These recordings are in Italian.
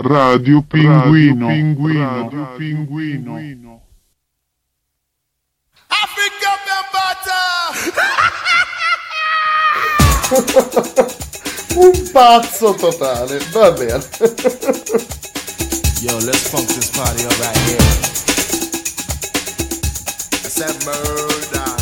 Radio Pinguino. Radio Pinguino. Radio Pinguino. Pinguino. Africa Un pazzo totale, va bene. Yo, let's funk this party up right here. I said murder.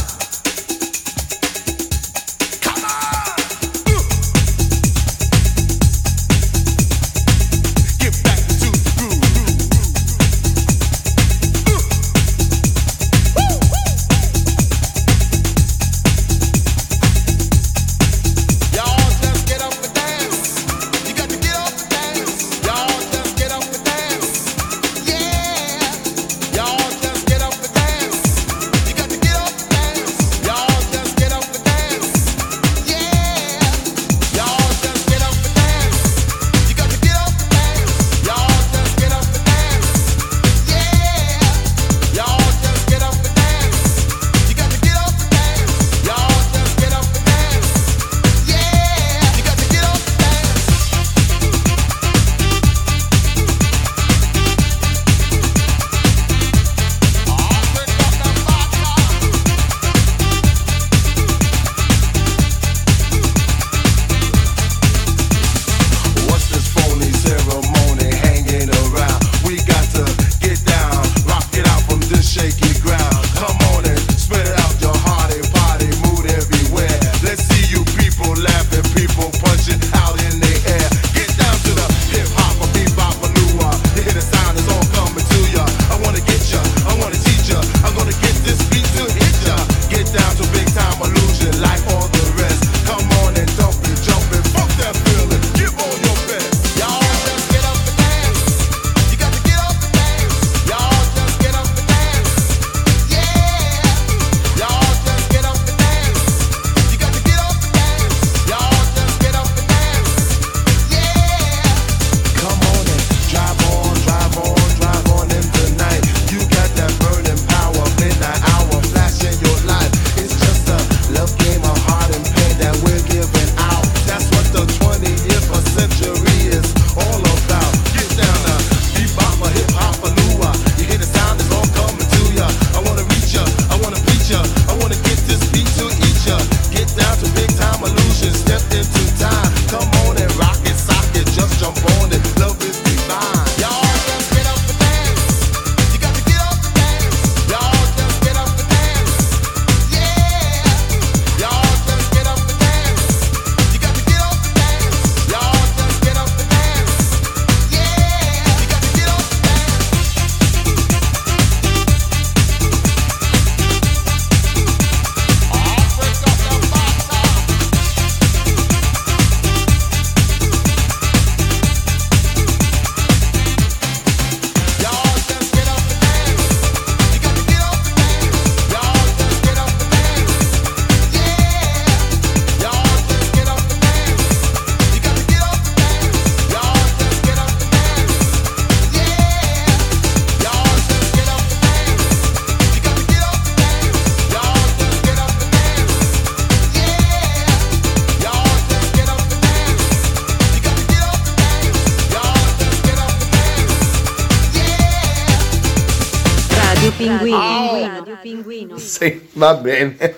Va bene.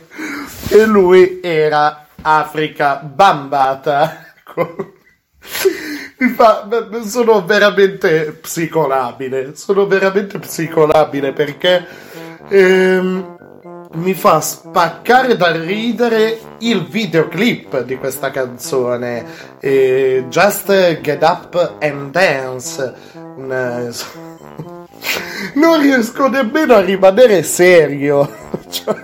E lui era Africa bambata. Mi fa, sono veramente psicolabile, sono veramente psicolabile perché ehm, mi fa spaccare dal ridere il videoclip di questa canzone, eh, Just Get Up and Dance. Mm, eh, Una, non riesco nemmeno a rimanere serio. Cioè,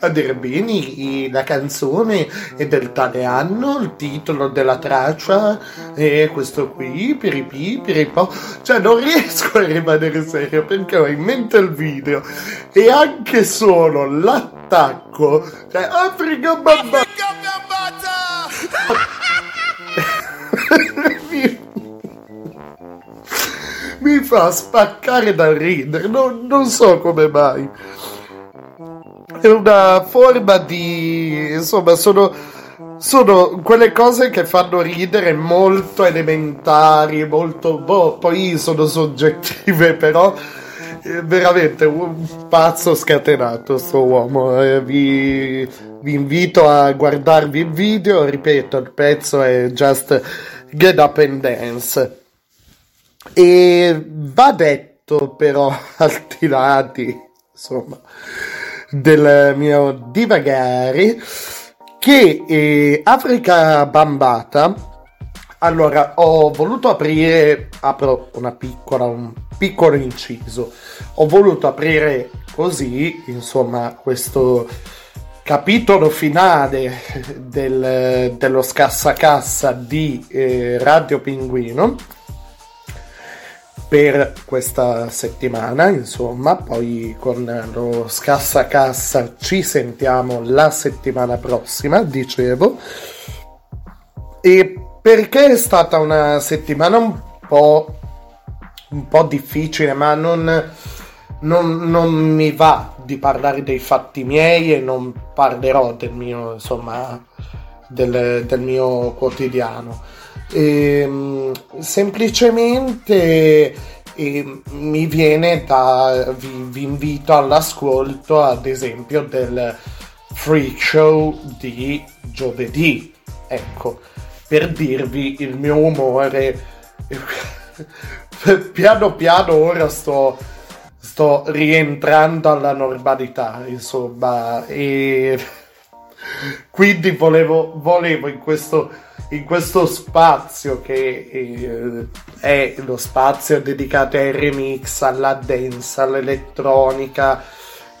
a dire bene, la canzone è del tale anno, il titolo della traccia è questo qui, piripi, piripo. Cioè, non riesco a rimanere serio perché ho in mente il video e anche solo l'attacco. Cioè, Africa Bambam! mi fa spaccare dal ridere, non, non so come mai. È una forma di... insomma, sono sono quelle cose che fanno ridere molto elementari, molto boh, poi sono soggettive, però è veramente un pazzo scatenato sto uomo. Eh, vi, vi, invito a guardarvi il video, ripeto, il pezzo è just Get Up and Dance. E va detto però, al di là di, insomma, del mio divagare, che eh, Africa Bambata, allora ho voluto aprire, apro una piccola, un piccolo inciso, ho voluto aprire così, insomma, questo capitolo finale del, dello scassacassa di eh, Radio Pinguino per questa settimana, insomma, poi con lo scassa cassa ci sentiamo la settimana prossima, dicevo. E perché è stata una settimana un po', un po difficile, ma non, non, non mi va di parlare dei fatti miei e non parlerò del mio, insomma, del, del mio quotidiano ehm, semplicemente e mi viene da vi, vi, invito all'ascolto ad esempio del freak show di giovedì. Ecco per dirvi il mio umore. Piano piano ora sto sto rientrando alla normalità insomma e quindi volevo, volevo in questo in questo spazio che eh, è lo spazio dedicato ai remix, alla dance, all'elettronica,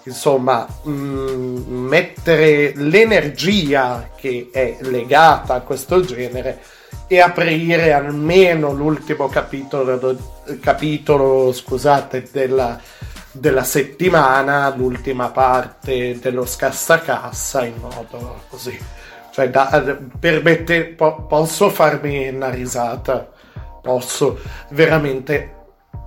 insomma, mh, mm, mettere l'energia che è legata a questo genere e aprire almeno l'ultimo capitolo, capitolo scusate, della, della settimana, l'ultima parte dello scassacassa in modo così cioè, da, permette, po- posso farmi una risata, posso veramente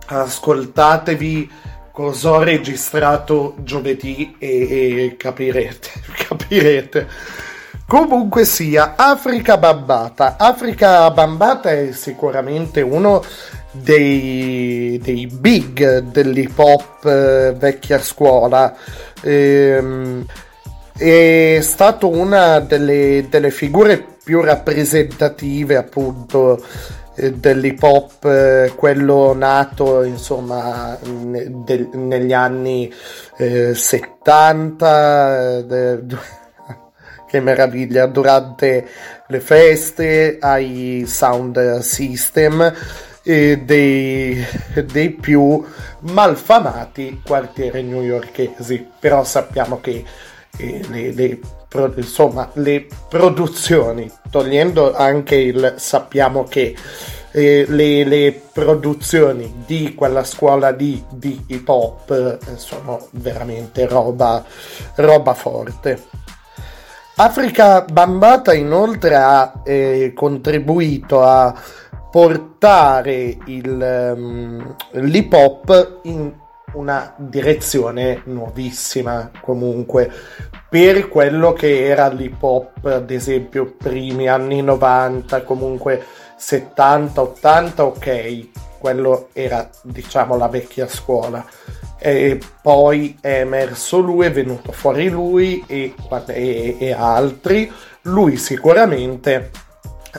ascoltatevi cosa ho registrato giovedì e, e capirete, capirete. Comunque sia, Africa Bambata. Africa Bambata è sicuramente uno dei, dei big dell'hip hop eh, vecchia scuola. Ehm, è stato una delle, delle figure più rappresentative appunto eh, dell'hip hop, eh, quello nato insomma de, negli anni eh, 70, de, che meraviglia, durante le feste ai sound system dei, dei più malfamati quartieri newyorkesi, però sappiamo che le, le, insomma, le produzioni, togliendo anche il sappiamo che eh, le, le, produzioni di quella scuola di, di hip hop eh, sono veramente roba, roba forte. Africa Bambata inoltre ha eh, contribuito a portare il, um, l'hip hop in una direzione nuovissima comunque per quello che era l'hip hop ad esempio primi anni 90 comunque 70 80 ok quello era diciamo la vecchia scuola. E poi è emerso lui è venuto fuori lui e, e, e altri. Lui sicuramente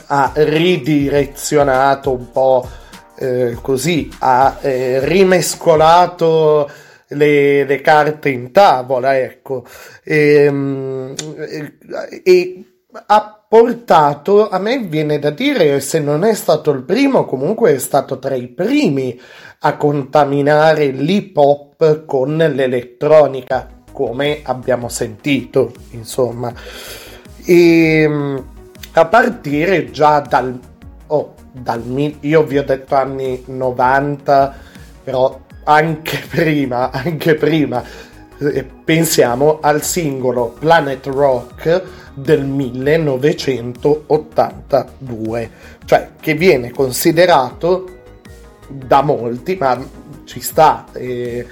ha ridirezionato un po' eh, così ha eh, rimescolato le, le, carte in tavola, ecco, e, e, ha portato, a me viene da dire, se non è stato il primo, comunque è stato tra i primi a contaminare l'hip hop con l'elettronica, come abbiamo sentito, insomma. E a partire già dal... Dal io vi ho detto anni 90, però anche prima, anche prima, eh, pensiamo al singolo Planet Rock del 1982, cioè che viene considerato da molti, ma ci sta, eh,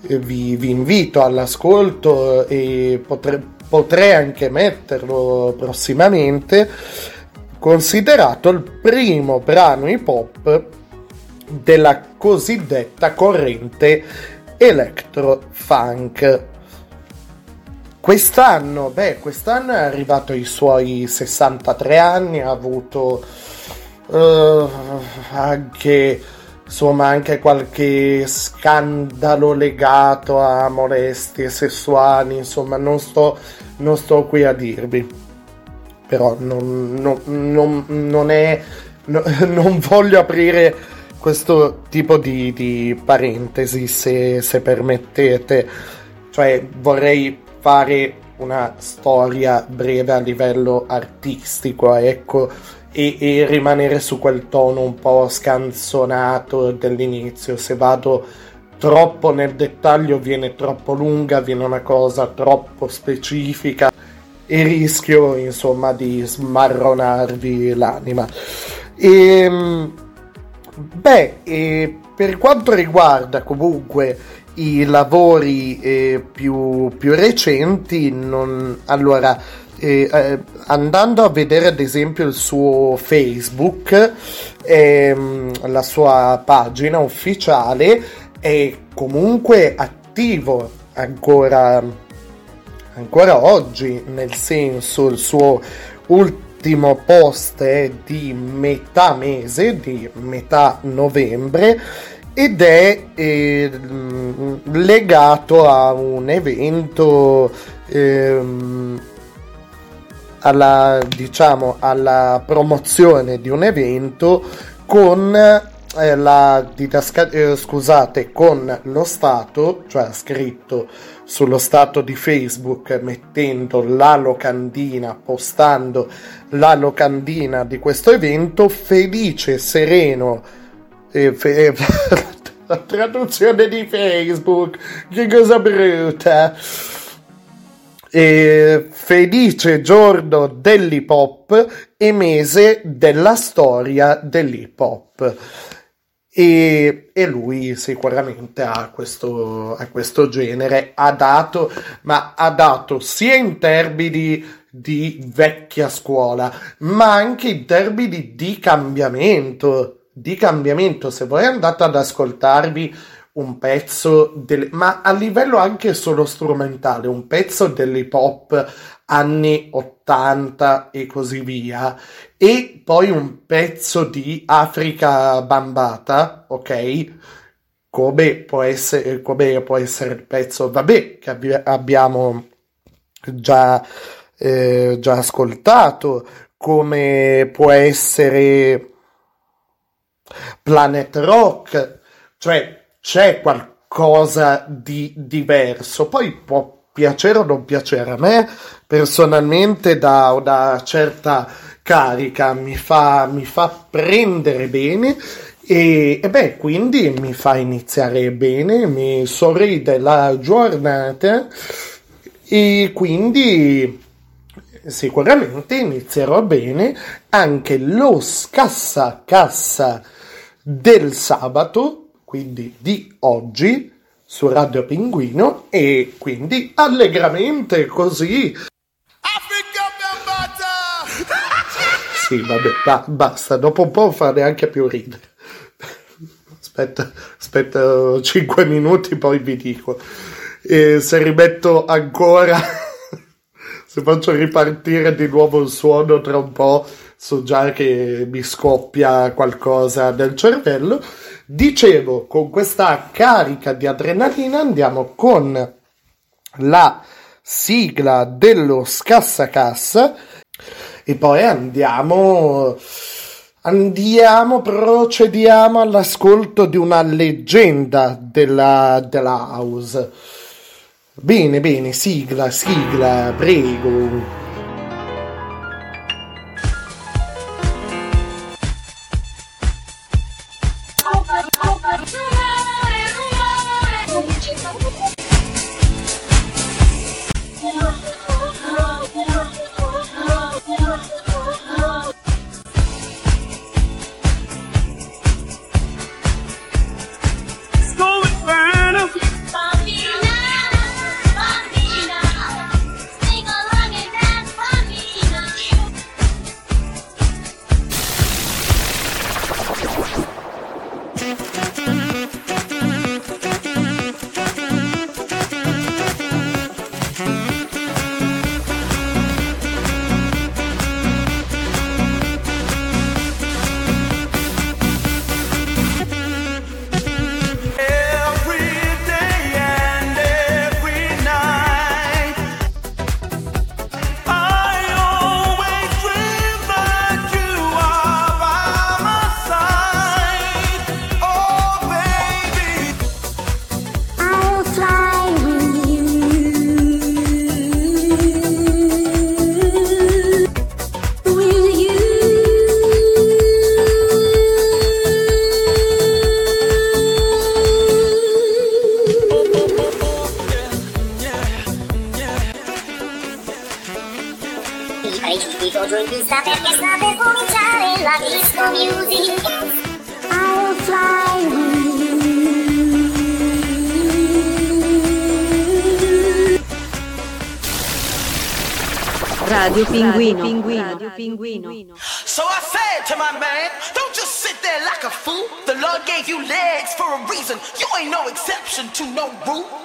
vi, vi, invito all'ascolto e potre, potrei anche metterlo prossimamente, considerato il primo brano hip hop della cosiddetta corrente electro funk. Quest'anno, beh, quest'anno è arrivato ai suoi 63 anni, ha avuto eh, anche insomma anche qualche scandalo legato a molestie sessuali, insomma non sto, non sto qui a dirvi, però non, non, non, non è, no- non voglio aprire questo tipo di, di parentesi se, se permettete, cioè vorrei fare una storia breve a livello artistico, ecco, e, e rimanere su quel tono un po' scanzonato dell'inizio. Se vado troppo nel dettaglio viene troppo lunga, viene una cosa troppo specifica e rischio insomma di smarronarvi l'anima. E, beh, e per quanto riguarda comunque i lavori eh, più, più recenti, non, allora eh, eh, andando a vedere ad esempio il suo Facebook, ehm, la sua pagina ufficiale, è comunque attivo ancora, ancora oggi, nel senso il suo ultimo post è di metà mese, di metà novembre ed è eh, legato a un evento ehm, alla, diciamo, alla promozione di un evento con eh, la didasca- eh, scusate, con lo Stato, cioè scritto sullo stato di Facebook mettendo la locandina, postando la locandina di questo evento, felice, sereno, eh, fe- la traduzione di Facebook, che cosa brutta eh, felice giorno dell'hip hop e mese della storia dell'hip hop. E, e, lui sicuramente ha questo, ha questo genere, ha dato, ma ha dato sia in termini di vecchia scuola, ma anche in termini di cambiamento. Di cambiamento, se voi andate ad ascoltarvi un pezzo, del, ma a livello anche solo strumentale, un pezzo dell'hip hop anni 80 e così via, e poi un pezzo di Africa Bambata, ok? Come può essere, come può essere il pezzo, vabbè, che abbi- abbiamo già, eh, già ascoltato, come può essere Planet Rock, cioè c'è qualcosa di diverso. Poi può piacere o non piacere. A me personalmente da una certa carica mi fa, mi fa prendere bene e, e, beh, quindi mi fa iniziare bene, mi sorride la giornata e quindi sicuramente inizierò bene anche lo scassa cassa del sabato quindi di oggi su Radio Pinguino e quindi allegramente così. sì, vabbè, ba- basta, dopo un po' fa neanche più ridere. Aspetta, aspetta 5 minuti, poi vi dico. E se rimetto ancora, se faccio ripartire di nuovo il suono tra un po', so già che mi scoppia qualcosa nel cervello. Dicevo, con questa carica di adrenalina andiamo con la sigla dello scassacassa e poi andiamo andiamo procediamo all'ascolto di una leggenda della, della house. Bene bene sigla sigla prego Radio Pinguino. Radio Pinguino. So I said to my man, don't just sit there like a fool. The Lord gave you legs for a reason. You ain't no exception to no rule.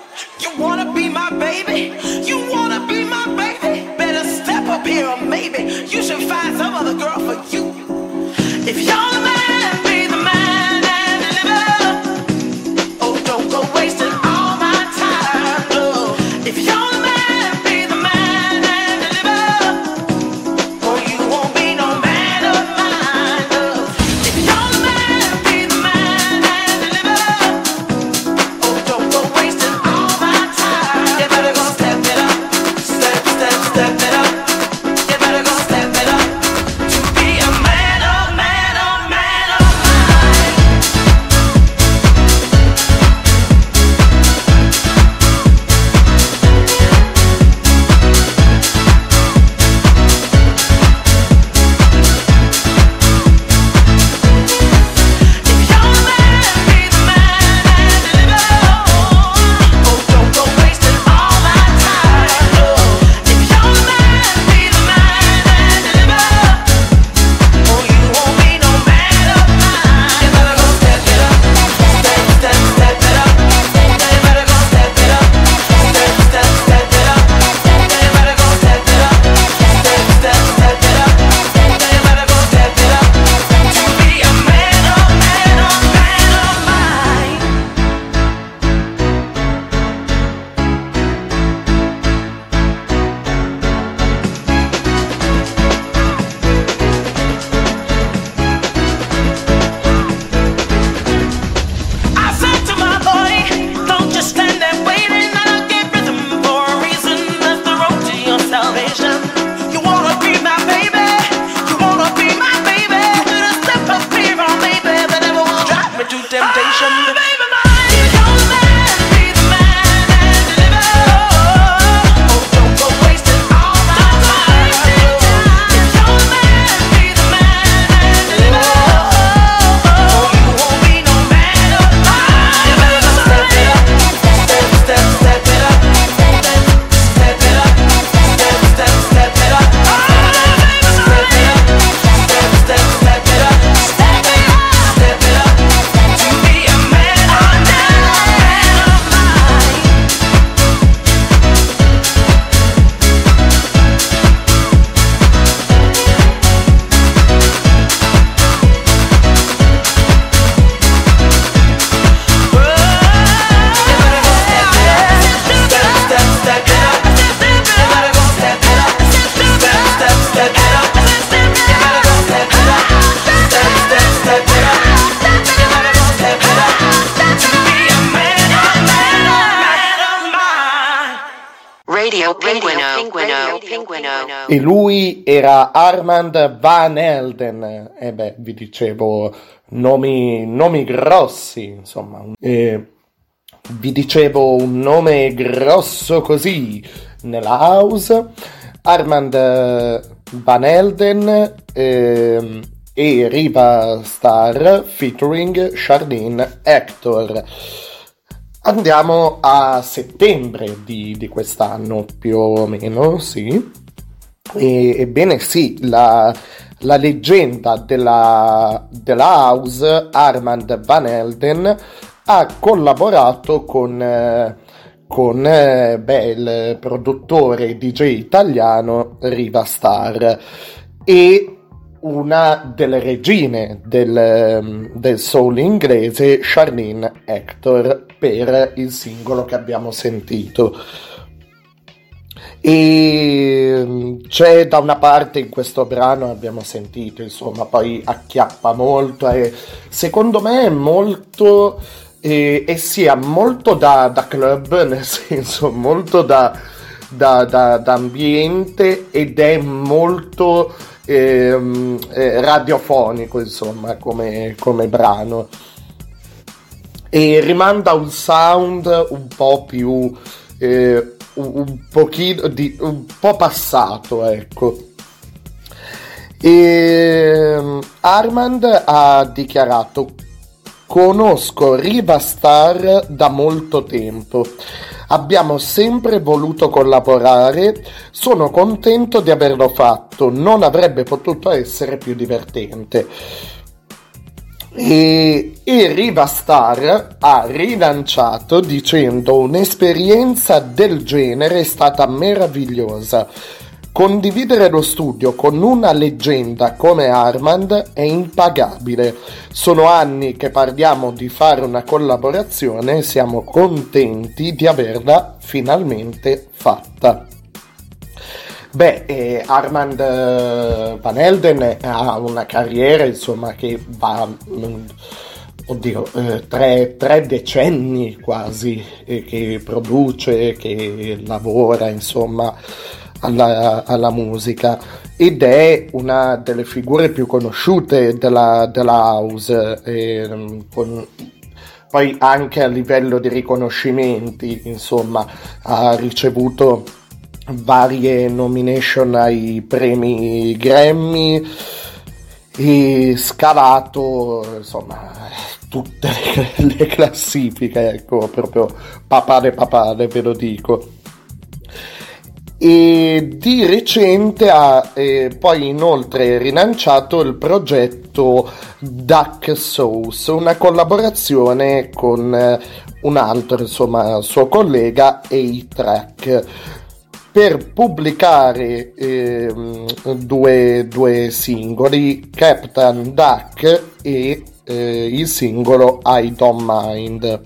Armand Van Elden, e eh beh, vi dicevo nomi, nomi grossi, insomma, e vi dicevo un nome grosso così nella house, Armand eh, Van Elden eh, e Riva Star featuring Chardin Hector. Andiamo a settembre di, di quest'anno, più o meno, sì. E, ebbene sì, la, la leggenda della, della, house, Armand Van Elden, ha collaborato con, eh, con eh, beh, il produttore DJ italiano Riva Star e una delle regine del, del soul inglese, Charlene Hector, per il singolo che abbiamo sentito. E mm, c'è da una parte in questo brano, abbiamo sentito, insomma, poi acchiappa molto e secondo me è molto... E, e sia molto da, da, club, nel senso molto da, da, da ambiente ed è molto ehm, eh, radiofonico, insomma, come, come brano. E rimanda un sound un po' più... Eh, un, un pochino di un po' passato, ecco. E Armand ha dichiarato: Conosco Riva Star da molto tempo. Abbiamo sempre voluto collaborare, sono contento di averlo fatto, non avrebbe potuto essere più divertente. E, e Riva Star ha rilanciato dicendo un'esperienza del genere è stata meravigliosa. Condividere lo studio con una leggenda come Armand è impagabile. Sono anni che parliamo di fare una collaborazione e siamo contenti di averla finalmente fatta. Beh, eh, Armand eh, Van Elden ha una carriera insomma che va, mm, oddio, eh, tre, tre decenni quasi eh, che produce, che lavora insomma alla, alla musica ed è una delle figure più conosciute della, della house. eh, con- poi anche a livello di riconoscimenti, insomma, ha ricevuto varie nomination ai premi Grammy e scavato insomma tutte le, le classifiche ecco proprio papale papale ve lo dico. E di recente ha eh, poi inoltre rilanciato il progetto Duck Sauce, una collaborazione con eh, un altro insomma suo collega A-Track per pubblicare ehm, due, due singoli, Captain Duck e eh, il singolo I Don't Mind.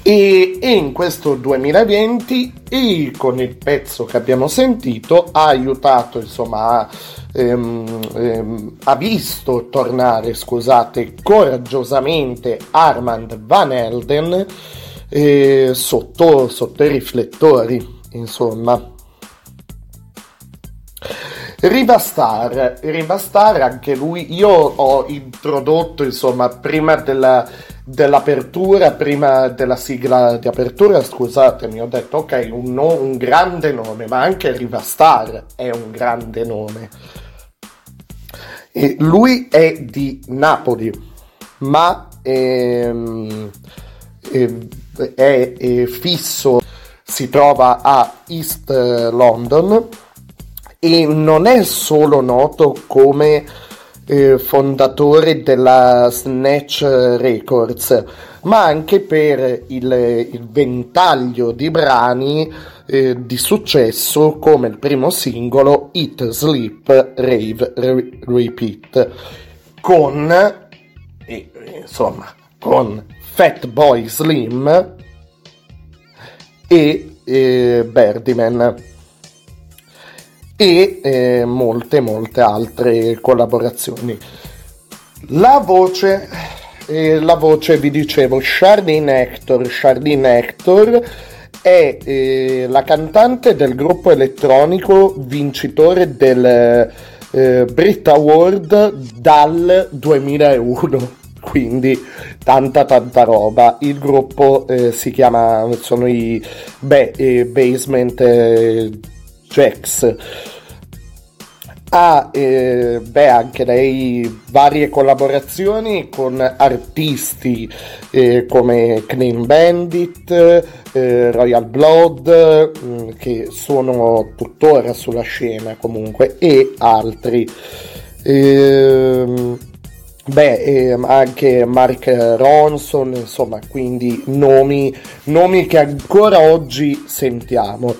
E, e in questo 2020 e con il pezzo che abbiamo sentito ha aiutato insomma a, ehm, ehm, ha visto tornare scusate coraggiosamente Armand Van Elden eh, sotto, sotto i riflettori insomma Rivastar, Rivastar anche lui, io ho introdotto insomma prima della, dell'apertura, prima della sigla di apertura, scusatemi, ho detto ok, un, no- un grande nome, ma anche Rivastar è un grande nome. E lui è di Napoli, ma ehm, è, è- è fisso, si trova a East London e non è solo noto come eh, fondatore della Snatch Records, ma anche per il, il ventaglio di brani eh, di successo come il primo singolo Eat, Sleep, Rave, Re- Repeat, con, eh, insomma, con Fatboy Slim e eh, Birdman e eh, molte molte altre collaborazioni. La voce eh, la voce vi dicevo Charlene Hector. Charlene Hector è eh, la cantante del gruppo elettronico vincitore del eh, Brit Award dal 2001 quindi tanta tanta roba il gruppo eh, si chiama sono i beh, eh, Basement eh, Jacks ha eh, beh, anche lei varie collaborazioni con artisti eh, come Clean Bandit, eh, Royal Blood, mh, che sono tuttora sulla scena comunque, e altri. Ehm, Beh, ehm, anche Mark Ronson, insomma, quindi nomi, nomi che ancora oggi sentiamo.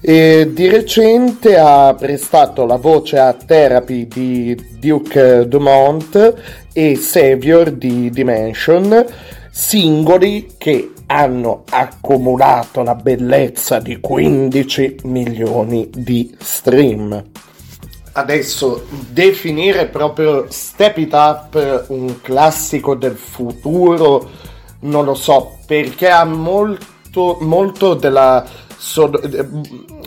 E di recente ha prestato la voce a Therapy di Duke Dumont e Savior di Dimension, singoli che hanno accumulato la bellezza di 15 milioni di stream. Adesso definire proprio Step It Up un classico del futuro, non lo so, perché ha molto, molto della eh,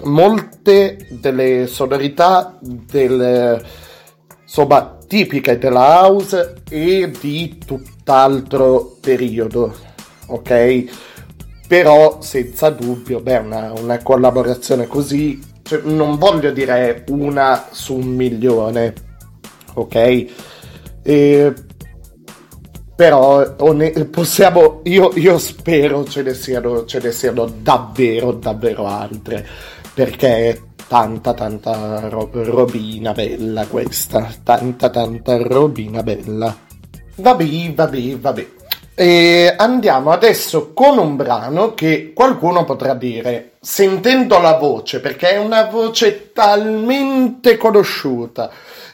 molte delle sonorità del, insomma, tipiche della house e di tutt'altro periodo, ok? Però senza dubbio, beh, una, una collaborazione così cioè, non voglio dire una su un milione, ok? E, però one- possiamo, io, io spero ce ne, siano, ce ne siano davvero, davvero altre, perché tanta, tanta ro- robina bella questa, tanta, tanta robina bella. Vabbè, vabbè, vabbè. E andiamo adesso con un brano che qualcuno potrà dire, sentendo la voce, perché è una voce talmente conosciuta,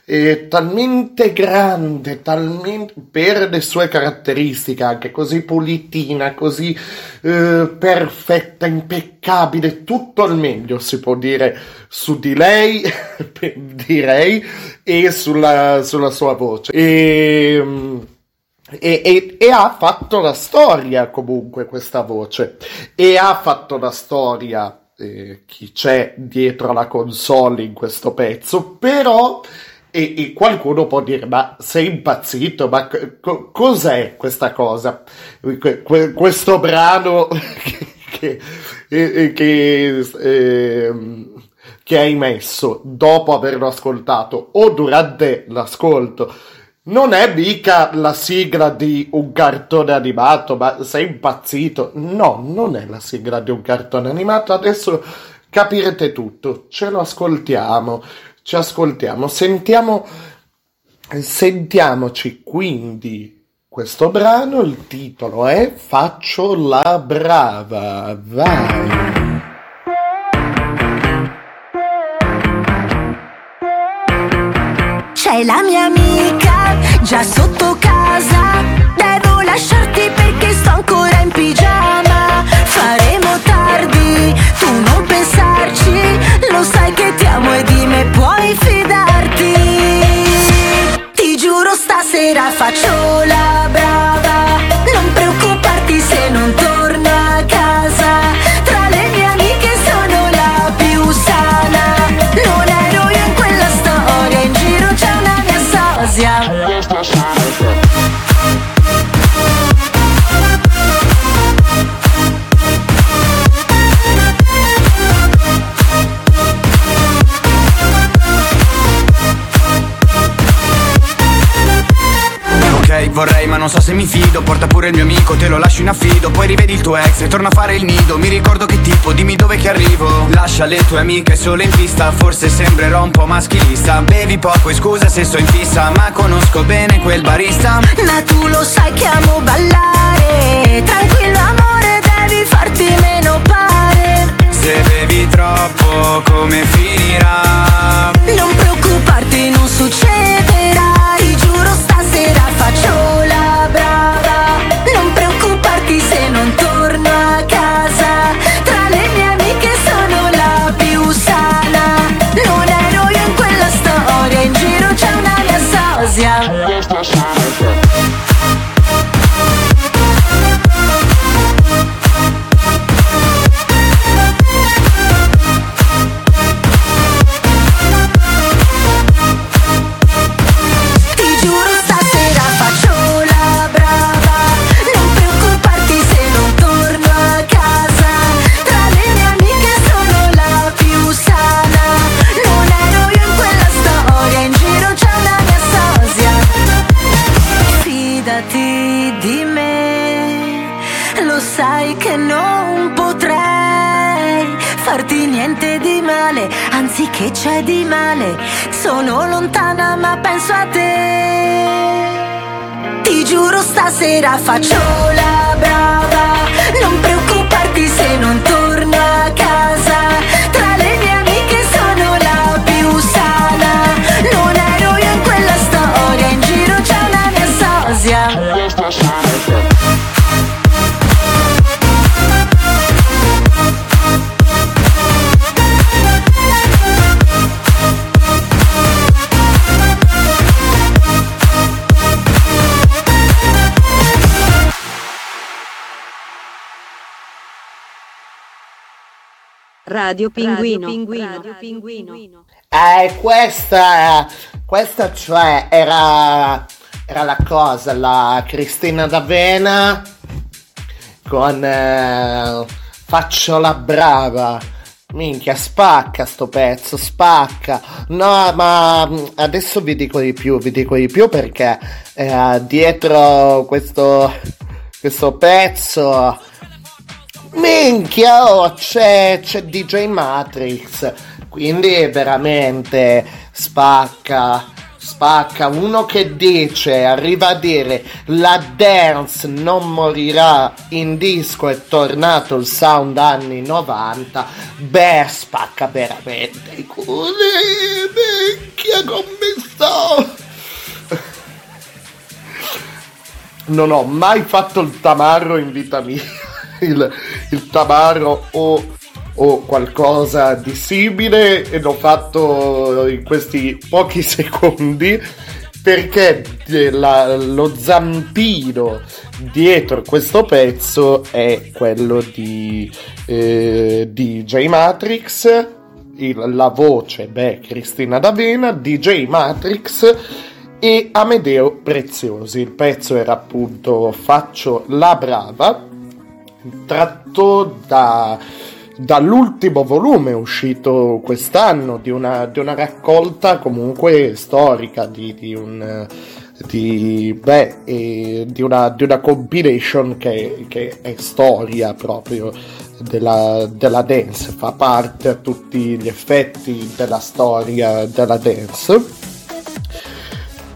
e talmente grande, talmente per le sue caratteristiche, anche così pulitina, così eh, perfetta, impeccabile, tutto al meglio si può dire su di lei, direi, e sulla, sulla sua voce. E, e, e- e ha fatto la storia comunque questa voce. E ha fatto la storia eh, chi c'è dietro la console in questo pezzo però e, e qualcuno può dire ma sei impazzito? Ma co- cos'è questa cosa? Que- que- questo brano che, che, che, ehm, che hai messo dopo averlo ascoltato o durante l'ascolto non è mica la sigla di un cartone animato, ma sei impazzito? No, non è la sigla di un cartone animato. Adesso capirete tutto. Ce lo ascoltiamo. Ci ascoltiamo. Sentiamo. Sentiamoci quindi questo brano. Il titolo è Faccio la brava. Vai. C'è la mia amica già sotto casa. Devo lasciarti perché sto ancora in pigiama. Faremo tardi, tu non pensarci. Lo sai che ti amo e di me puoi fidarti. Ti giuro stasera faccio la brava. Non so se mi fido Porta pure il mio amico, te lo lascio in affido Poi rivedi il tuo ex e torna a fare il nido Mi ricordo che tipo, dimmi dove che arrivo. Lascia le tue amiche solo in pista Forse sembrerò un po' maschilista. Bevi poco e scusa se sto in fissa Ma conosco bene quel barista. Ma tu lo sai che amo ballare Tranquillo amore devi farti meno pare. Se bevi troppo come finirà stasera faccio Radio Pinguino. Radio Pinguino. Eh, questa, questa cioè era, era la cosa, la Cristina d'Avena con eh, Faccio la brava. Minchia, spacca sto pezzo, spacca. No, ma mm, adesso vi dico di più, vi dico di più perché eh, dietro questo, questo pezzo... Minchia, oh, c'è, c'è DJ Matrix, quindi veramente spacca spacca. Uno che dice arriva a dire la dance non morirà in disco è tornato il sound anni 90 beh spacca veramente i culi minchia come sto non ho mai fatto il tamarro in vita mia il, il tamarro o o qualcosa di simile e l'ho fatto in questi pochi secondi perché la, lo zampino dietro questo pezzo è quello di, eh, DJ Matrix il, la voce beh Cristina D'Avena DJ Matrix e Amedeo Preziosi. Il pezzo era appunto Faccio la brava tratto da dall'ultimo volume uscito quest'anno di una, di una raccolta comunque storica di, di un di, beh, di, una, di una compilation che, che, è storia proprio della, della dance, fa parte a tutti gli effetti della storia della dance,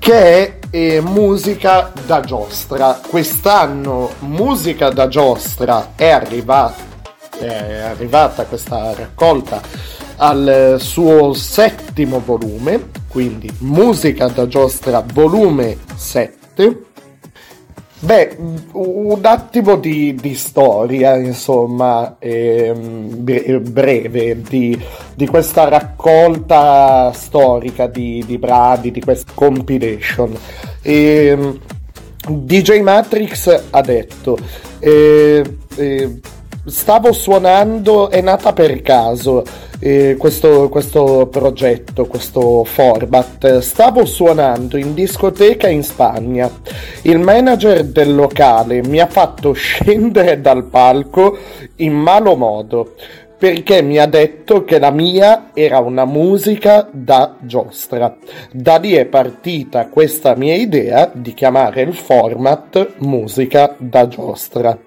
che è eh, musica da giostra. Quest'anno musica da giostra è arrivata è arrivata questa raccolta al suo settimo volume, quindi Musica da giostra volume 7. Beh, un attimo di, di storia, insomma, eh, breve di, di, questa raccolta storica di, di brani, di questa compilation. E, DJ Matrix ha detto, eh, eh, stavo suonando, è nata per caso eh, questo, questo progetto, questo format. Stavo suonando in discoteca in Spagna. Il manager del locale mi ha fatto scendere dal palco in malo modo perché mi ha detto che la mia era una musica da giostra. Da lì è partita questa mia idea di chiamare il format musica da giostra.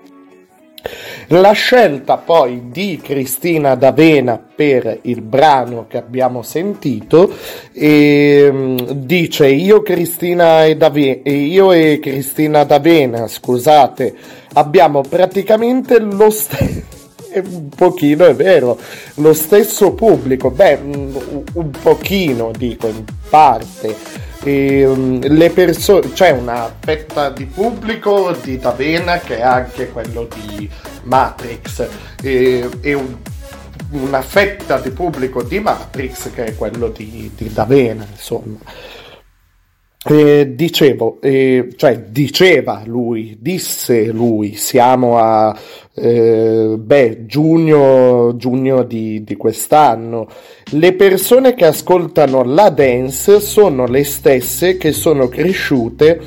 La scelta poi di Cristina D'Avena per il brano che abbiamo sentito e, dice io, Cristina e D'Avena, io e Cristina D'Avena, scusate, abbiamo praticamente lo stesso un pochino è vero, lo stesso pubblico, beh, un pochino dico, in parte, e, um, le persone, c'è una fetta di pubblico di D'Avena che è anche quello di Matrix e, e un, una fetta di pubblico di Matrix che è quello di, di D'Avena, insomma. Eh, dicevo, eh, cioè diceva lui, disse lui, siamo a eh, beh, giugno, giugno di, di, quest'anno. Le persone che ascoltano la dance sono le stesse che sono cresciute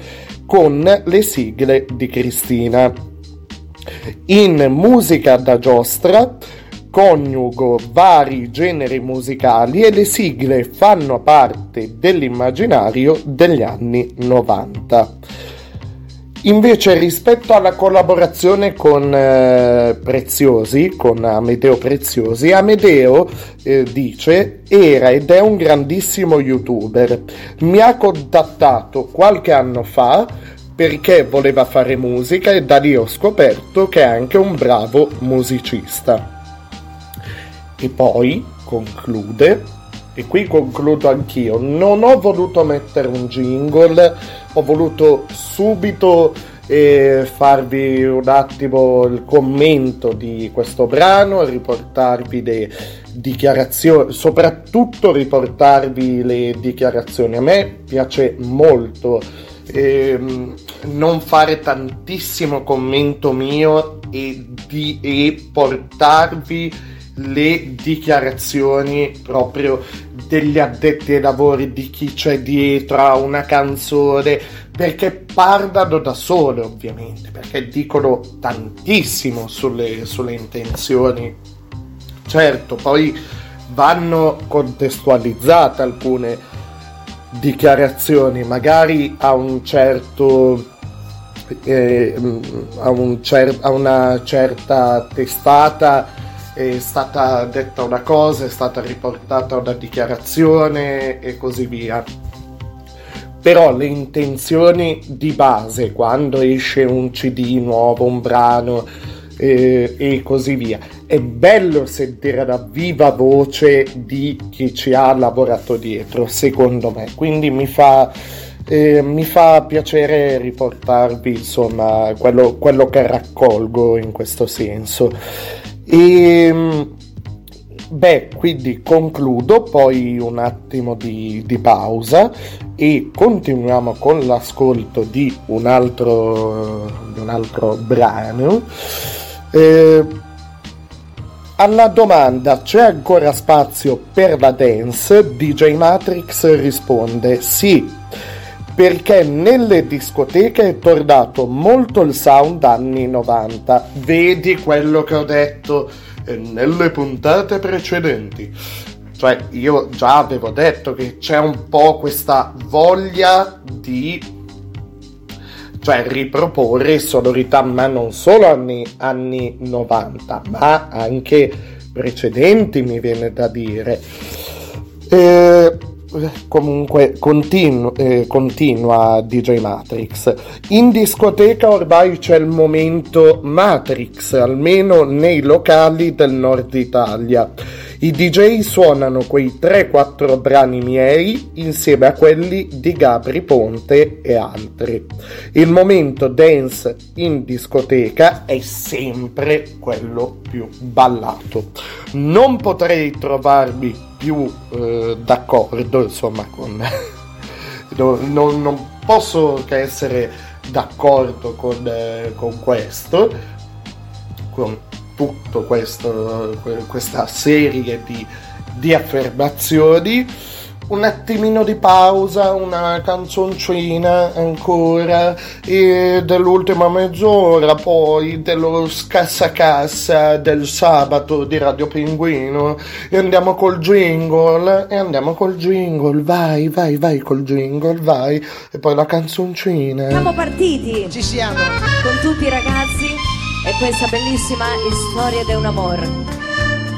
con le sigle di Cristina. In musica da giostra coniugo vari generi musicali e le sigle fanno parte dell'immaginario degli anni 90. Invece rispetto alla collaborazione con eh, Preziosi, con Amedeo Preziosi, Amedeo eh, dice era ed è un grandissimo youtuber. Mi ha contattato qualche anno fa perché voleva fare musica e da lì ho scoperto che è anche un bravo musicista. E poi conclude, e qui concludo anch'io, non ho voluto mettere un jingle, ho voluto subito eh, farvi un attimo il commento di questo brano, riportarvi le dichiarazioni, soprattutto riportarvi le dichiarazioni. A me piace molto eh, non fare tantissimo commento mio e, di, e portarvi le dichiarazioni proprio degli addetti ai lavori, di chi c'è dietro a una canzone, perché parlano da sole ovviamente, perché dicono tantissimo sulle, sulle intenzioni. Certo, poi vanno contestualizzate alcune dichiarazioni, magari a un certo eh, a, un cer- a una certa testata è stata detta una cosa, è stata riportata una dichiarazione e così via. Però le intenzioni di base, quando esce un CD nuovo, un brano eh, e così via, è bello sentire la viva voce di chi ci ha lavorato dietro, secondo me. Quindi mi fa, eh, mi fa piacere riportarvi insomma quello, quello che raccolgo in questo senso. E, beh, quindi concludo, poi un attimo di, di pausa e continuiamo con l'ascolto di un altro, di un altro brano. Eh, alla domanda c'è ancora spazio per la dance, DJ Matrix risponde sì, perché nelle discoteche è tornato molto il sound anni 90. Vedi quello che ho detto eh, nelle puntate precedenti. Cioè, io già avevo detto che c'è un po' questa voglia di cioè riproporre sonorità, ma non solo anni, anni 90, ma anche precedenti, mi viene da dire. Eh, comunque continu- eh, continua DJ Matrix in discoteca ormai c'è il momento Matrix almeno nei locali del nord Italia i DJ suonano quei 3-4 brani miei insieme a quelli di Gabri Ponte e altri. Il momento dance in discoteca è sempre quello più ballato. Non potrei trovarmi più eh, d'accordo, insomma, con... non, non, posso che essere d'accordo con, eh, con questo, con questo, questa serie di, di affermazioni un attimino di pausa, una canzoncina ancora e dell'ultima mezz'ora poi dello scassacassa del sabato di Radio Pinguino e andiamo col jingle e andiamo col jingle, vai, vai, vai col jingle, vai e poi la canzoncina. Siamo partiti! Ci siamo! Con tutti i ragazzi e questa bellissima storia di un amore.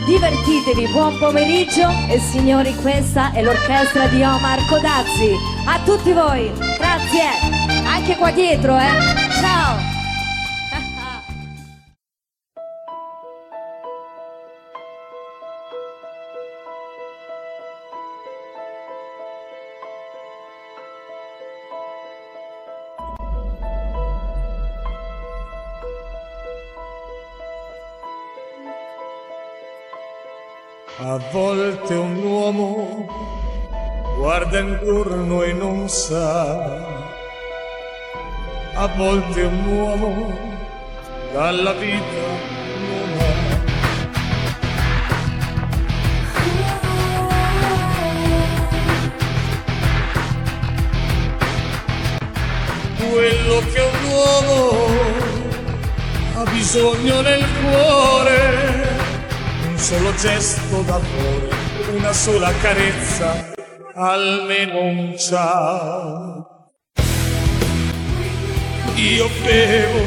Divertitevi, buon pomeriggio e signori questa è l'orchestra di Omar Codazzi. A tutti voi, grazie! Anche qua dietro, eh! Volte un uomo guarda intorno e non sa, a volte un uomo dalla vita non ha. Quello che un uomo ha bisogno nel cuore solo gesto d'amore, una sola carezza, almeno un ciao. Io bevo,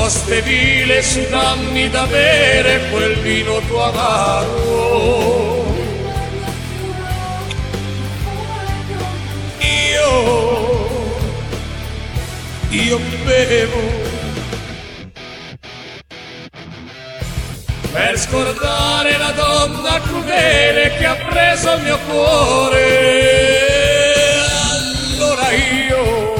oste vile su dammi da bere quel vino tuo amaro. Io, io bevo per scordare la donna crudele che ha preso il mio cuore. Allora io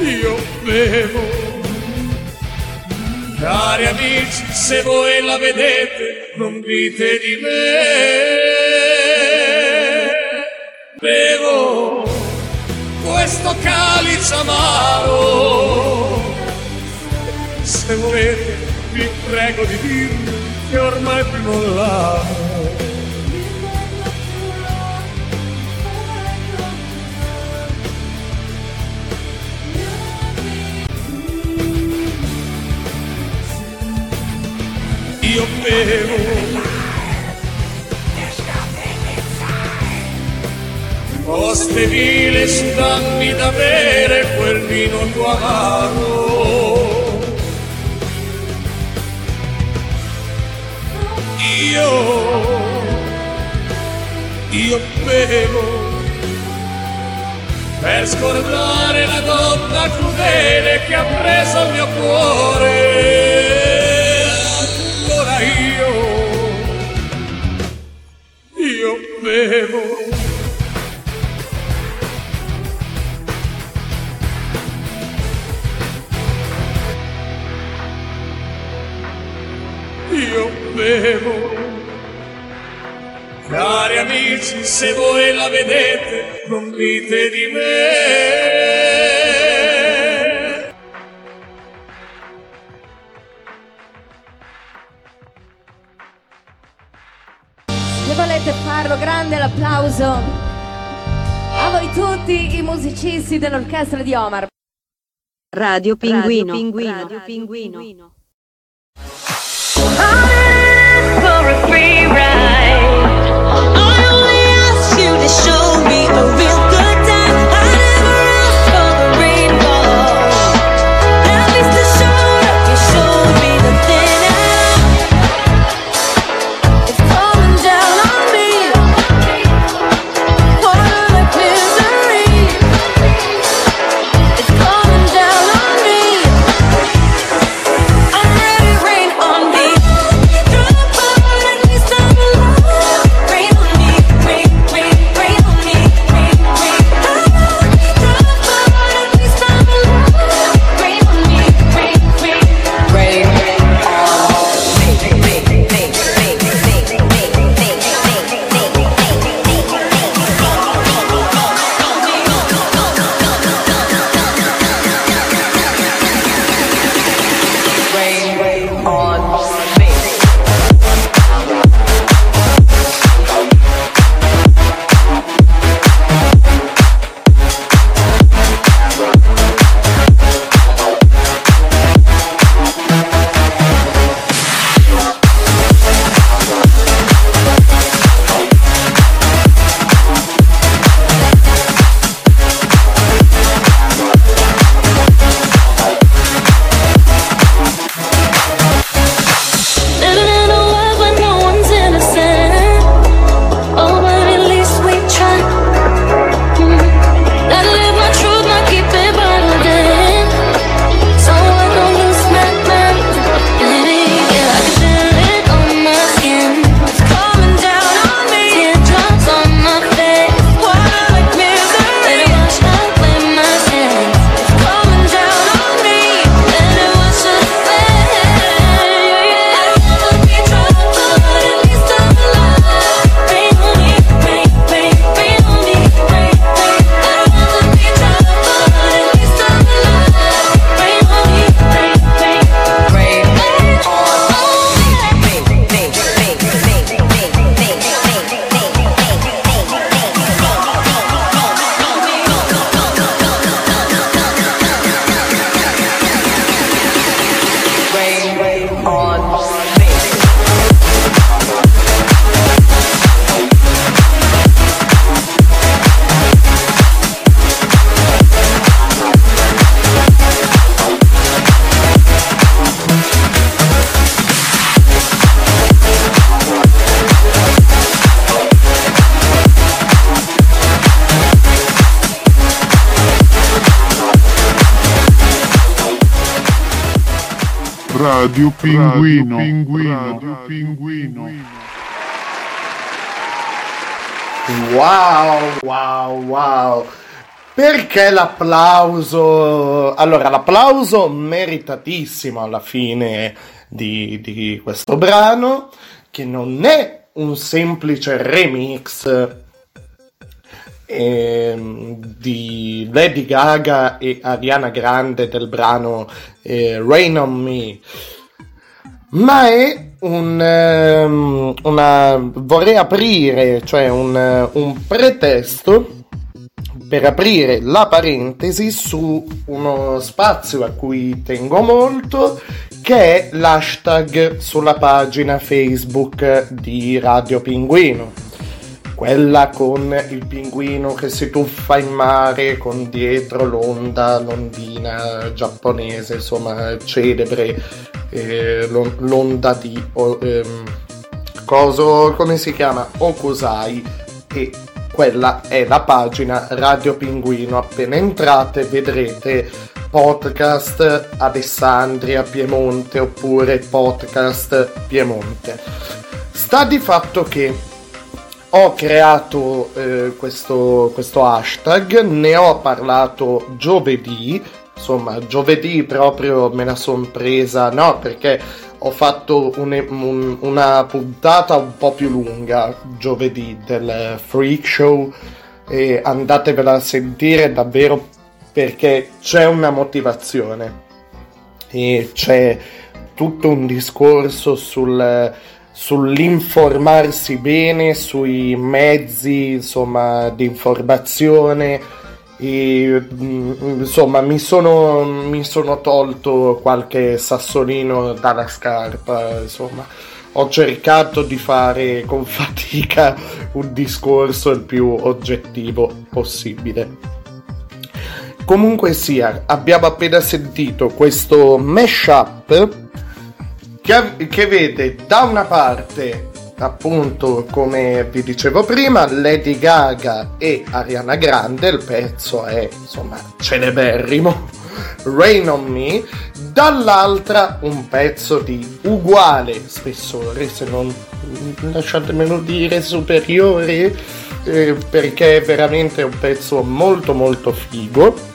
io bevo. Cari amici, se voi la vedete, non dite di me. Bevo questo calice amaro. Se volete, vi prego di dirmi che ormai più non l'amo. Io bevo Oste vile su dammi da bere quel vino tuo amaro. Io, io bevo per scordare la donna crudele che ha preso il mio cuore. Allora io, io bevo. Bevo. Cari amici, se voi la vedete, non dite di me. Se volete farlo, grande l'applauso a voi tutti i musicisti dell'orchestra di Omar. Radio Pinguino. Radio Pinguino. for Radio Pinguino. Radio Pinguino. Wow, wow, wow. Perché l'applauso? Allora, l'applauso meritatissimo alla fine di, di questo brano, che non è un semplice remix ehm, di Lady Gaga e Ariana Grande del brano eh, Rain on Me ma è un, ehm, una vorrei aprire cioè un, eh, un pretesto per aprire la parentesi su uno spazio a cui tengo molto che è l'hashtag sulla pagina Facebook di Radio Pinguino. Quella con il pinguino che si tuffa in mare con dietro l'onda, l'ondina giapponese, insomma, celebre, eh, l'on- l'onda di... o- ehm, coso, come si chiama? Okusai. E quella è la pagina Radio Pinguino. Appena entrate vedrete podcast Alessandria Piemonte oppure podcast Piemonte. Sta di fatto che ho creato eh, questo, questo hashtag, ne ho parlato giovedì, insomma giovedì proprio me la son presa, no perché ho fatto un- un- una puntata un po' più lunga giovedì del freak show e andatevela a sentire davvero perché c'è una motivazione. E c'è tutto un discorso sul, sull'informarsi bene sui mezzi insomma di informazione. E mm, insomma mi sono, mi sono tolto qualche sassolino dalla scarpa insomma. Ho cercato di fare con fatica un discorso il più oggettivo possibile. Comunque sia, abbiamo appena sentito questo mashup che, che vede da una parte, appunto, come vi dicevo prima, Lady Gaga e Ariana Grande, il pezzo è insomma celeberrimo, Rain on Me, dall'altra un pezzo di uguale spessore, se non lasciatemelo dire superiore, eh, perché è veramente un pezzo molto molto figo.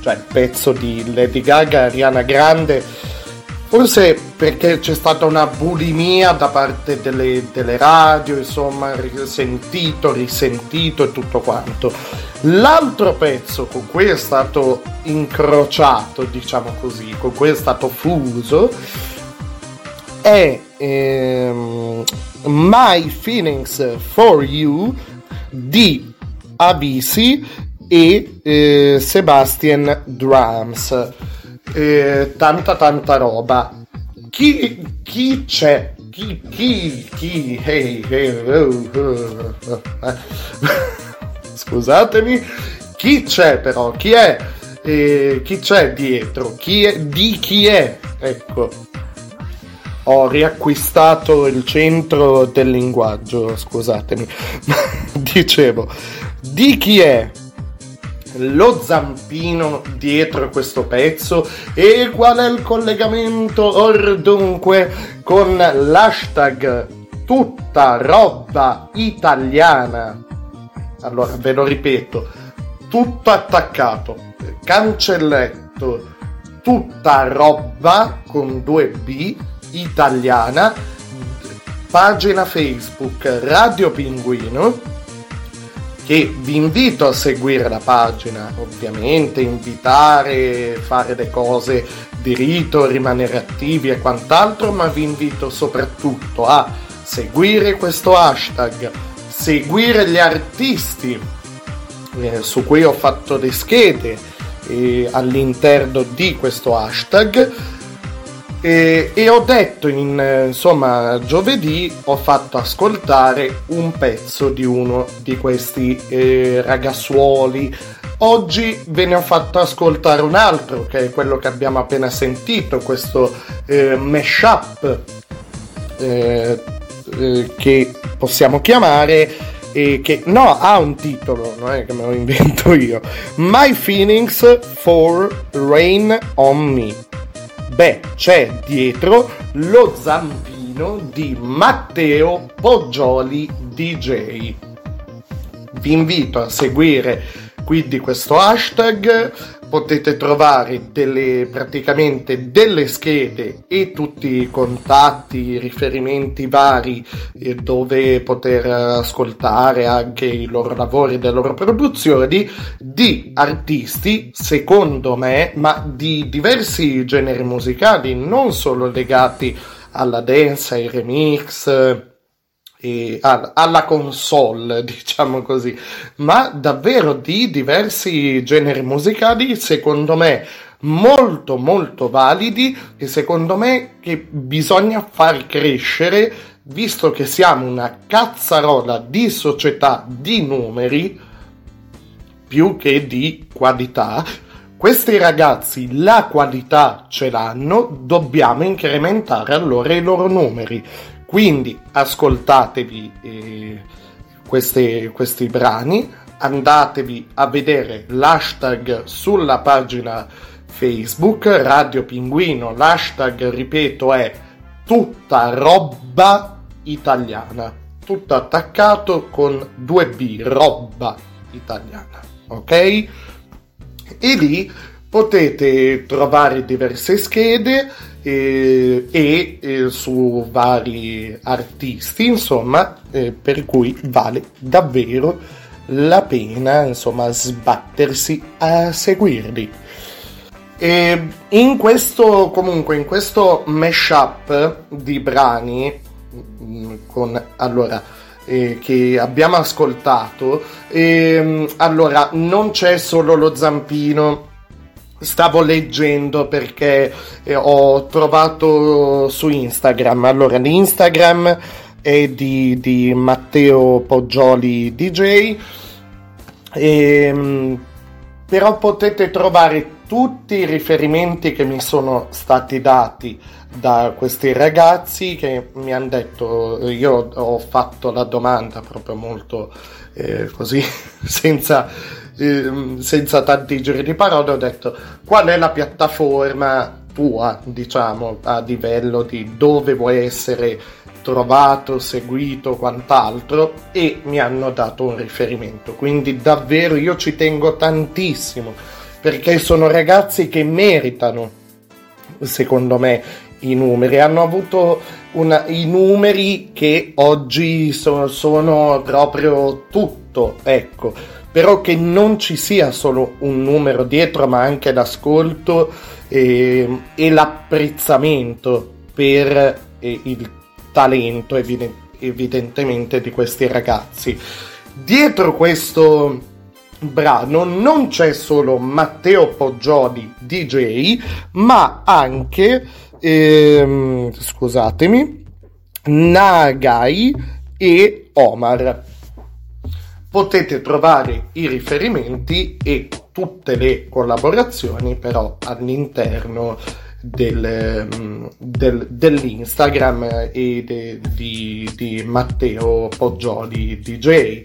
Cioè il pezzo di Lady Gaga e Ariana Grande, forse perché c'è stata una bulimia da parte delle, delle radio, insomma, risentito, risentito e tutto quanto. L'altro pezzo con cui è stato incrociato, diciamo così, con cui è stato fuso, è ehm, My Feelings for You di Avisi e eh, Sebastian Drums. Eh, tanta tanta roba. Chi, chi c'è? Chi, chi, chi, hey, hey, oh, oh, oh. Scusatemi, chi c'è però? Chi è? Eh, chi c'è dietro? Chi è? Di chi è? Ecco, ho riacquistato il centro del linguaggio, scusatemi. Dicevo, di chi è? Lo zampino dietro questo pezzo e qual è il collegamento? Or dunque con l'hashtag tutta roba italiana. Allora ve lo ripeto tutto attaccato cancelletto tutta roba con due B italiana pagina Facebook Radio Pinguino che vi invito a seguire la pagina, ovviamente invitare, fare le cose di rito, rimanere attivi e quant'altro, ma vi invito soprattutto a seguire questo hashtag, seguire gli artisti. Eh, su cui ho fatto le schede eh, all'interno di questo hashtag e, e ho detto in insomma giovedì ho fatto ascoltare un pezzo di uno di questi eh, ragazzuoli. Oggi ve ne ho fatto ascoltare un altro che è quello che abbiamo appena sentito questo eh, mashup eh, eh, che possiamo chiamare che no ha un titolo non è che me lo invento io. My Feelings for Rain on Me Beh, c'è dietro lo zampino di Matteo Poggioli DJ. Vi invito a seguire quindi questo hashtag, potete trovare delle, praticamente delle schede e tutti i contatti, i riferimenti vari eh, dove poter ascoltare anche i loro lavori, le loro produzioni di artisti, secondo me, ma di diversi generi musicali, non solo legati alla dance, ai remix e alla console, diciamo così, ma davvero di diversi generi musicali, secondo me molto molto validi che secondo me che bisogna far crescere visto che siamo una cazzarola di società di numeri più che di qualità questi ragazzi la qualità ce l'hanno dobbiamo incrementare allora i loro numeri quindi ascoltatevi eh, queste- questi brani andatevi a vedere l'hashtag sulla pagina Facebook Radio Pinguino. L'hashtag, ripeto, è tutta roba italiana. Tutto attaccato con due B, roba italiana. Ok? E lì potete trovare diverse schede eh, e eh, su vari artisti, insomma, eh, per cui vale davvero la pena, insomma, sbattersi a seguirli. E in questo, comunque, in questo mashup di brani, mm, con, allora, eh, che abbiamo ascoltato, ehm, allora, non c'è solo lo zampino, stavo leggendo perché eh, ho trovato su Instagram, allora, l'Instagram è di, di Matteo Poggioli DJ, Ehm, però potete trovare tutti i riferimenti che mi sono stati dati da questi ragazzi che mi hanno detto, io ho fatto la domanda proprio molto eh, così, senza, ehm, senza tanti giri di parole, ho detto qual è la piattaforma tua, diciamo, a livello di dove vuoi essere trovato, seguito, quant'altro e mi hanno dato un riferimento. Quindi davvero io ci tengo tantissimo perché sono ragazzi che meritano, secondo me, i numeri. Hanno avuto una- i numeri che oggi so- sono proprio tutto, ecco. Però che non ci sia solo un numero dietro, ma anche l'ascolto e, e l'apprezzamento per eh, il talento eviden- evidentemente di questi ragazzi. Dietro questo brano non c'è solo Matteo Poggioli DJ, ma anche ehm, scusatemi, Nagai e Omar. Potete trovare i riferimenti e tutte le collaborazioni però all'interno del, mm, del- dell'Instagram e de- di, di Matteo Poggioli DJ.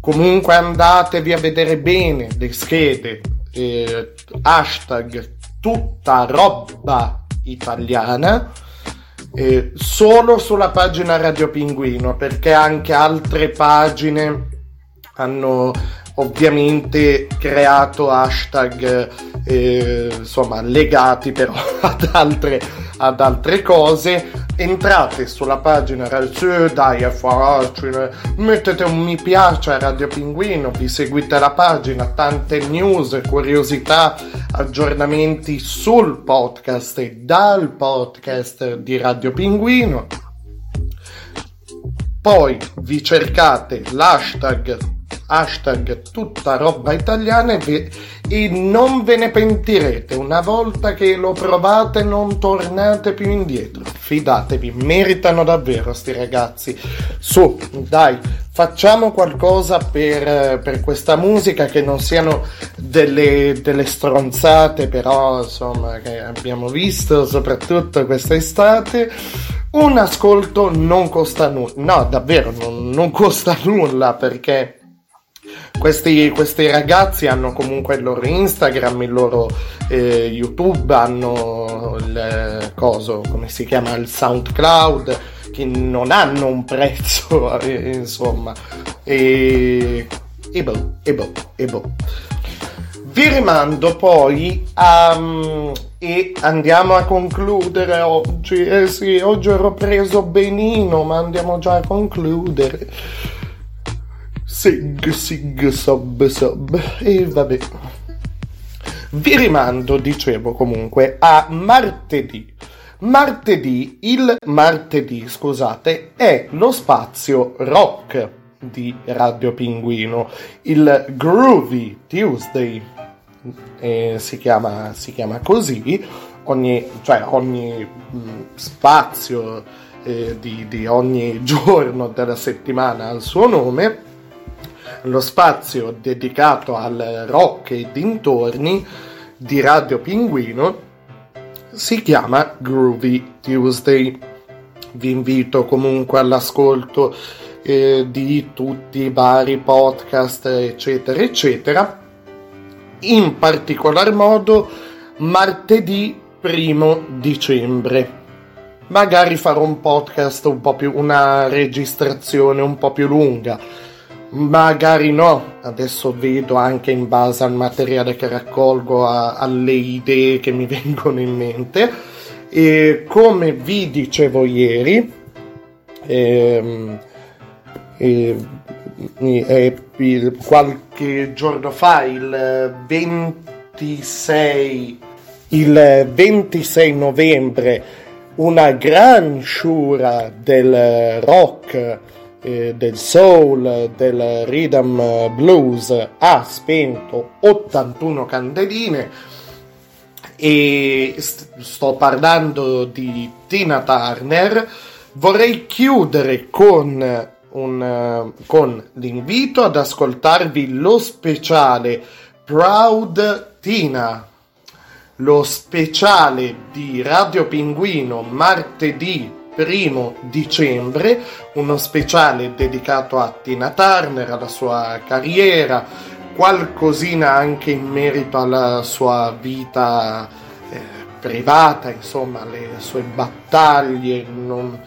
Comunque andatevi a vedere bene le schede, eh, hashtag tutta roba italiana, eh, solo sulla pagina Radio Pinguino, perché anche altre pagine hanno ovviamente creato hashtag eh, insomma legati però ad altre, ad altre cose. Entrate sulla pagina Ra- sì, dai mettete un mi piace a Radio Pinguino vi seguite la pagina tante news curiosità aggiornamenti sul podcast e dal podcast di Radio Pinguino. Poi vi cercate l'hashtag hashtag tutta roba italiana e, vi- e non ve ne pentirete. Una volta che lo provate non tornate più indietro. Fidatevi meritano davvero sti ragazzi. Su dai facciamo qualcosa per, per questa musica che non siano delle, delle stronzate però insomma che abbiamo visto soprattutto quest'estate. Un ascolto non costa nulla no davvero non, non costa nulla perché questi, questi ragazzi hanno comunque il loro Instagram, il loro eh, YouTube, hanno il eh, coso, come si chiama, il SoundCloud, che non hanno un prezzo, eh, insomma. E, e boh, e boh, e boh. Vi rimando poi a... e andiamo a concludere oggi. Eh sì, oggi ero preso benino, ma andiamo già a concludere. Sig, sig, sob, sob. E vabbè. Vi rimando, dicevo comunque, a martedì. Martedì, il martedì, scusate, è lo spazio rock di Radio Pinguino, il Groovy Tuesday eh, si, chiama, si chiama così, ogni, cioè ogni mh, spazio eh, di, di ogni giorno della settimana ha il suo nome, lo spazio dedicato al rock e dintorni di Radio Pinguino si chiama Groovy Tuesday. Vi invito comunque all'ascolto eh, di tutti i vari podcast, eccetera, eccetera. In particolar modo martedì primo dicembre. Magari farò un podcast un po' più, una registrazione un po' più lunga. Magari no, adesso vedo anche in base al materiale che raccolgo, a, alle idee che mi vengono in mente. E come vi dicevo ieri, ehm, eh, eh, il- qualche giorno fa, il 26, il 26 novembre, una gran sciura del rock, eh, del soul, del rhythm blues ha spento 81 candeline e st- sto parlando di Tina Turner. Vorrei chiudere con, un, eh, con l'invito ad ascoltarvi lo speciale Proud Tina, lo speciale di Radio Pinguino martedì primo dicembre, uno speciale dedicato a Tina Turner, alla sua carriera, qualcosina anche in merito alla sua vita eh, privata, insomma, le sue battaglie, non,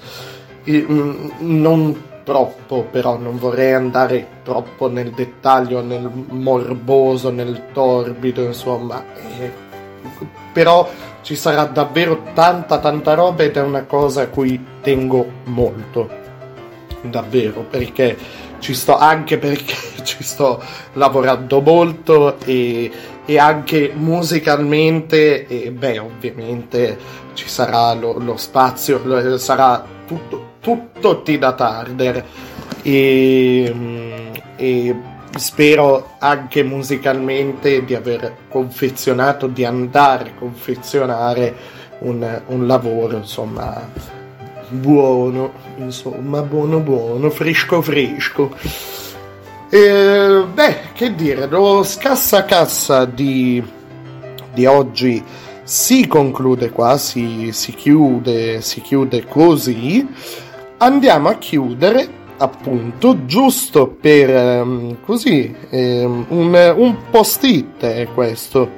eh, mm, non troppo, però non vorrei andare troppo nel dettaglio, nel morboso, nel torbido, insomma. eh, però ci sarà davvero tanta tanta roba ed è una cosa a cui tengo molto. Davvero perché ci sto anche perché ci sto lavorando molto e, e anche musicalmente e beh ovviamente ci sarà lo, lo spazio lo- sarà tutto tutto Tina Turner e, mm, e spero anche musicalmente di aver confezionato di andare a confezionare un, un lavoro insomma buono insomma buono buono fresco fresco. E, beh che dire lo scassacassa di, di oggi si conclude qua si, si chiude si chiude così. Andiamo a chiudere appunto giusto per ehm, così ehm, un, un post-it è questo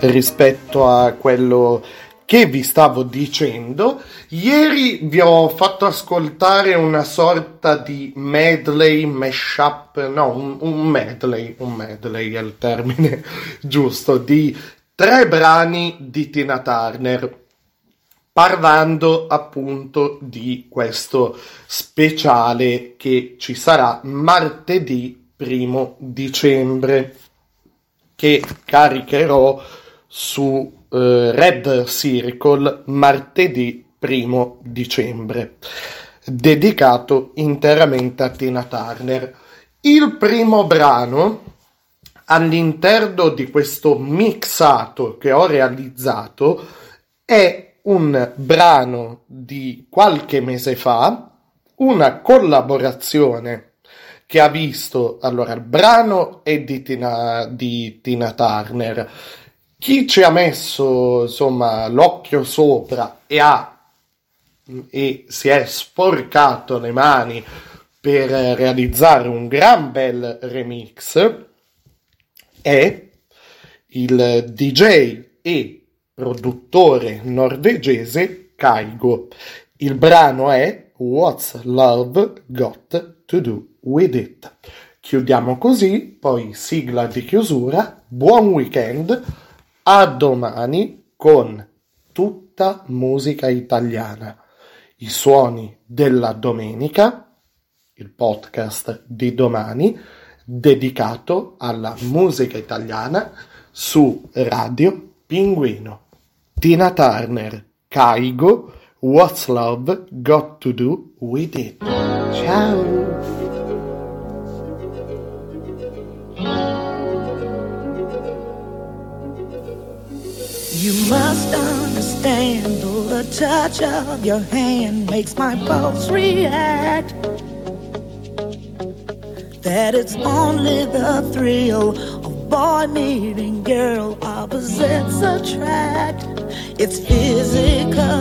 rispetto a quello che vi stavo dicendo. Ieri vi ho fatto ascoltare una sorta di medley, mashup, no, un, un medley, un medley è il termine giusto, di tre brani di Tina Turner parlando appunto di questo speciale che ci sarà martedì primo dicembre che caricherò su eh, Red Circle martedì primo dicembre dedicato interamente a Tina Turner. Il primo brano all'interno di questo mixato che ho realizzato è un brano di qualche mese fa, una collaborazione che ha visto, allora il brano è di Tina, di Tina Turner, chi ci ha messo insomma l'occhio sopra e ha e si è sporcato le mani per realizzare un gran bel remix è il DJ e produttore norvegese Kaigo. Il brano è What's Love Got to Do With It. Chiudiamo così, poi sigla di chiusura, buon weekend, a domani con tutta musica italiana. I suoni della domenica, il podcast di domani, dedicato alla musica italiana su Radio Pinguino. Tina Turner, Caigo, What's Love Got to Do with It? Ciao! You must understand, though the touch of your hand makes my pulse react. That it's only the thrill boy meeting girl, opposites attract. It's physical,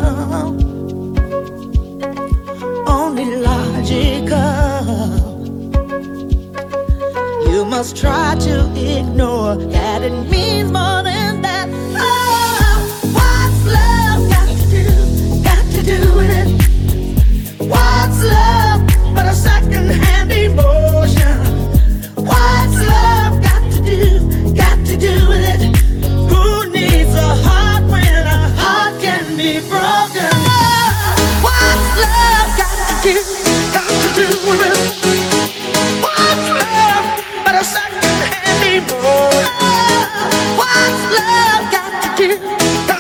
only logical. You must try to ignore that it means more than that. Oh, what's love got to do? Got to do with it. What's love but a second hand? What's love got to give?